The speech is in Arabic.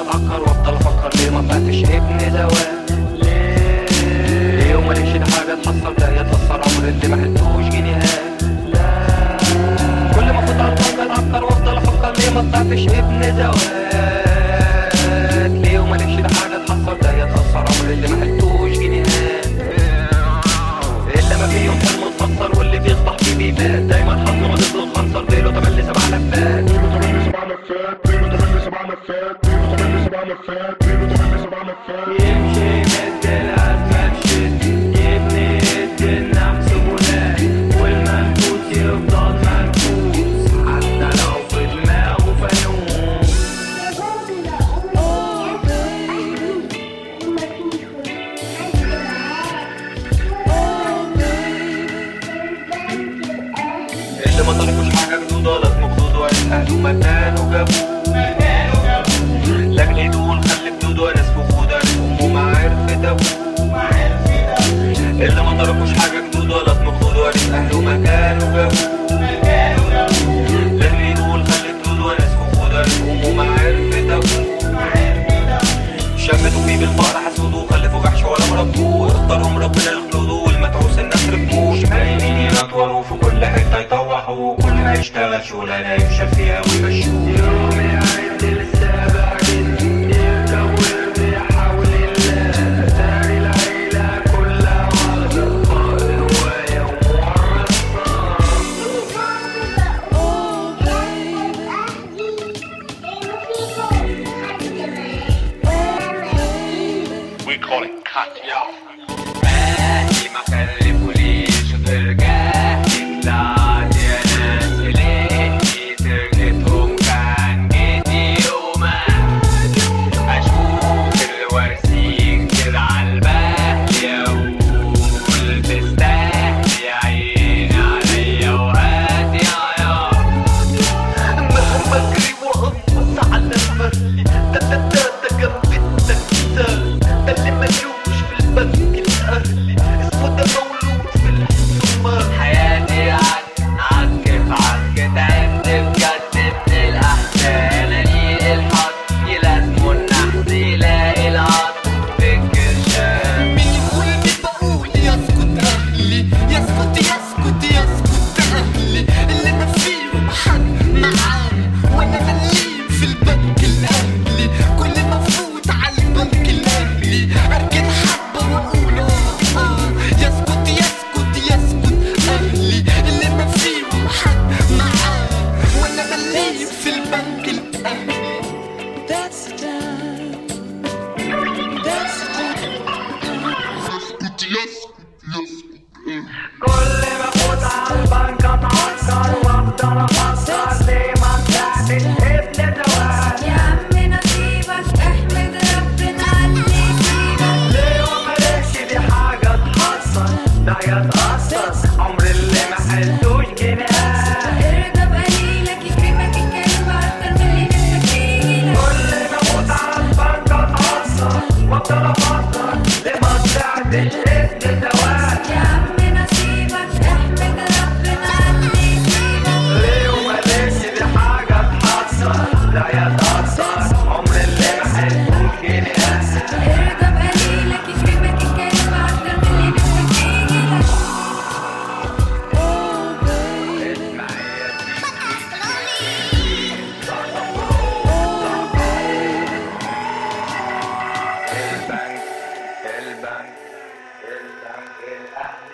اتعكر وافضل أفكر ليه ما طلعتش ابن زواج ليه ليه وما ده حاجة تحصل؟ ده يتأثر عمر اللي ما حلتوش جنيهات. لا كل ما كنت اتعكر وافضل أفكر ليه ما طلعتش ابن زواج لقيتش ده حاجة تحصل ده يتأثر عمر اللي ما حلتوش جنيهات الا ما فيهم حلم متفسر واللي بيصبح فيه بيبات دايما حظه ما ضد الخنصر بيله تملي سبع لفات يمشي مد الأزمة طلبوش حاجة جدود ولا مخدود ولا أهله مكانه جابوه لاجل يدول خلي بدود وناس فخودة أمه ما عرفت أبوه شمتوا فيه بالفقر حسودوه خلفوا جحش ولا مربوه اختارهم ربنا يخلدوه والمتعوس الناس ربوش باينين ينطوروا في كل حتة يطوحوا كل ما يشتغل شغلانة يفشل فيها ويمشوه. we call it cut, yo. atrás. เดินทางเกณฑ์ทาง